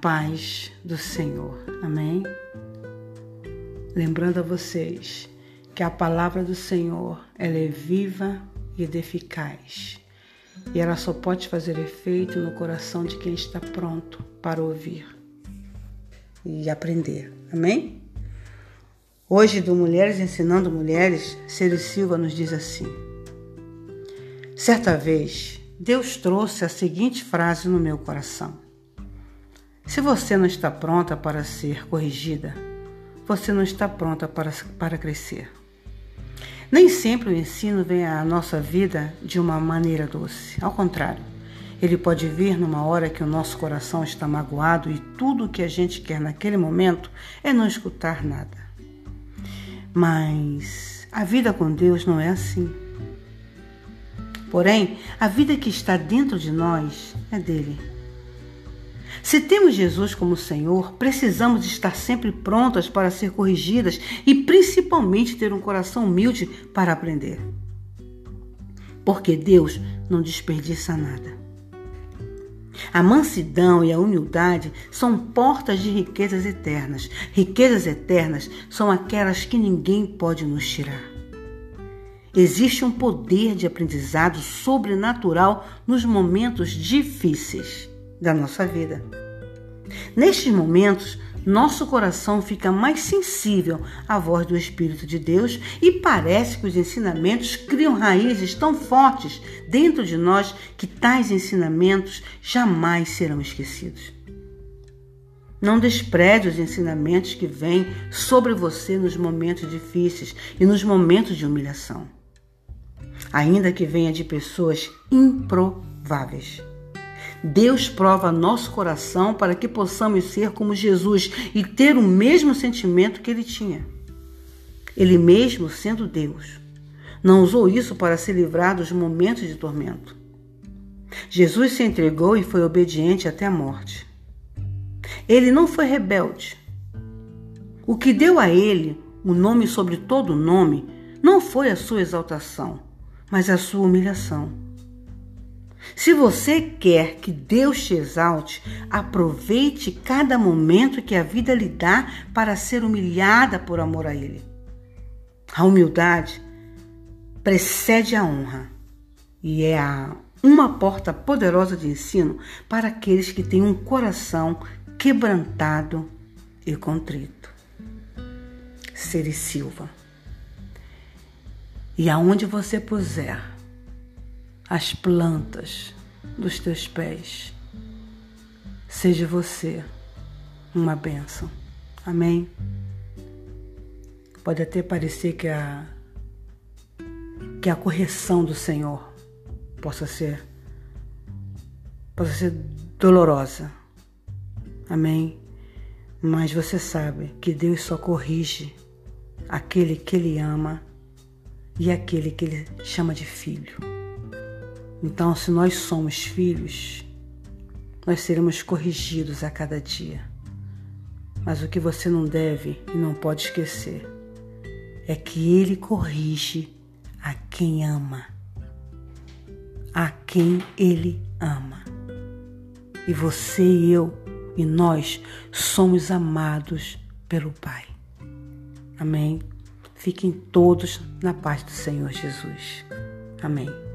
paz do Senhor. Amém? Lembrando a vocês que a palavra do Senhor ela é viva e eficaz. E ela só pode fazer efeito no coração de quem está pronto para ouvir e aprender. Amém? Hoje, do Mulheres Ensinando Mulheres, Ciro Silva nos diz assim: Certa vez, Deus trouxe a seguinte frase no meu coração: Se você não está pronta para ser corrigida, você não está pronta para, para crescer. Nem sempre o ensino vem à nossa vida de uma maneira doce. Ao contrário, ele pode vir numa hora que o nosso coração está magoado e tudo o que a gente quer naquele momento é não escutar nada. Mas a vida com Deus não é assim. Porém, a vida que está dentro de nós é dele. Se temos Jesus como Senhor, precisamos estar sempre prontas para ser corrigidas e principalmente ter um coração humilde para aprender. Porque Deus não desperdiça nada. A mansidão e a humildade são portas de riquezas eternas. Riquezas eternas são aquelas que ninguém pode nos tirar. Existe um poder de aprendizado sobrenatural nos momentos difíceis da nossa vida. Nestes momentos, nosso coração fica mais sensível à voz do Espírito de Deus e parece que os ensinamentos criam raízes tão fortes dentro de nós que tais ensinamentos jamais serão esquecidos. Não despreze os ensinamentos que vêm sobre você nos momentos difíceis e nos momentos de humilhação, ainda que venha de pessoas improváveis. Deus prova nosso coração para que possamos ser como Jesus e ter o mesmo sentimento que ele tinha. Ele mesmo sendo Deus, não usou isso para se livrar dos momentos de tormento. Jesus se entregou e foi obediente até a morte. Ele não foi rebelde. O que deu a ele o nome sobre todo nome não foi a sua exaltação, mas a sua humilhação. Se você quer que Deus te exalte, aproveite cada momento que a vida lhe dá para ser humilhada por amor a Ele. A humildade precede a honra e é uma porta poderosa de ensino para aqueles que têm um coração quebrantado e contrito. Seri Silva. E aonde você puser as plantas dos teus pés. Seja você uma bênção. Amém? Pode até parecer que a, que a correção do Senhor possa ser, possa ser dolorosa. Amém? Mas você sabe que Deus só corrige aquele que Ele ama e aquele que Ele chama de filho. Então, se nós somos filhos, nós seremos corrigidos a cada dia. Mas o que você não deve e não pode esquecer é que Ele corrige a quem ama. A quem Ele ama. E você e eu e nós somos amados pelo Pai. Amém? Fiquem todos na paz do Senhor Jesus. Amém.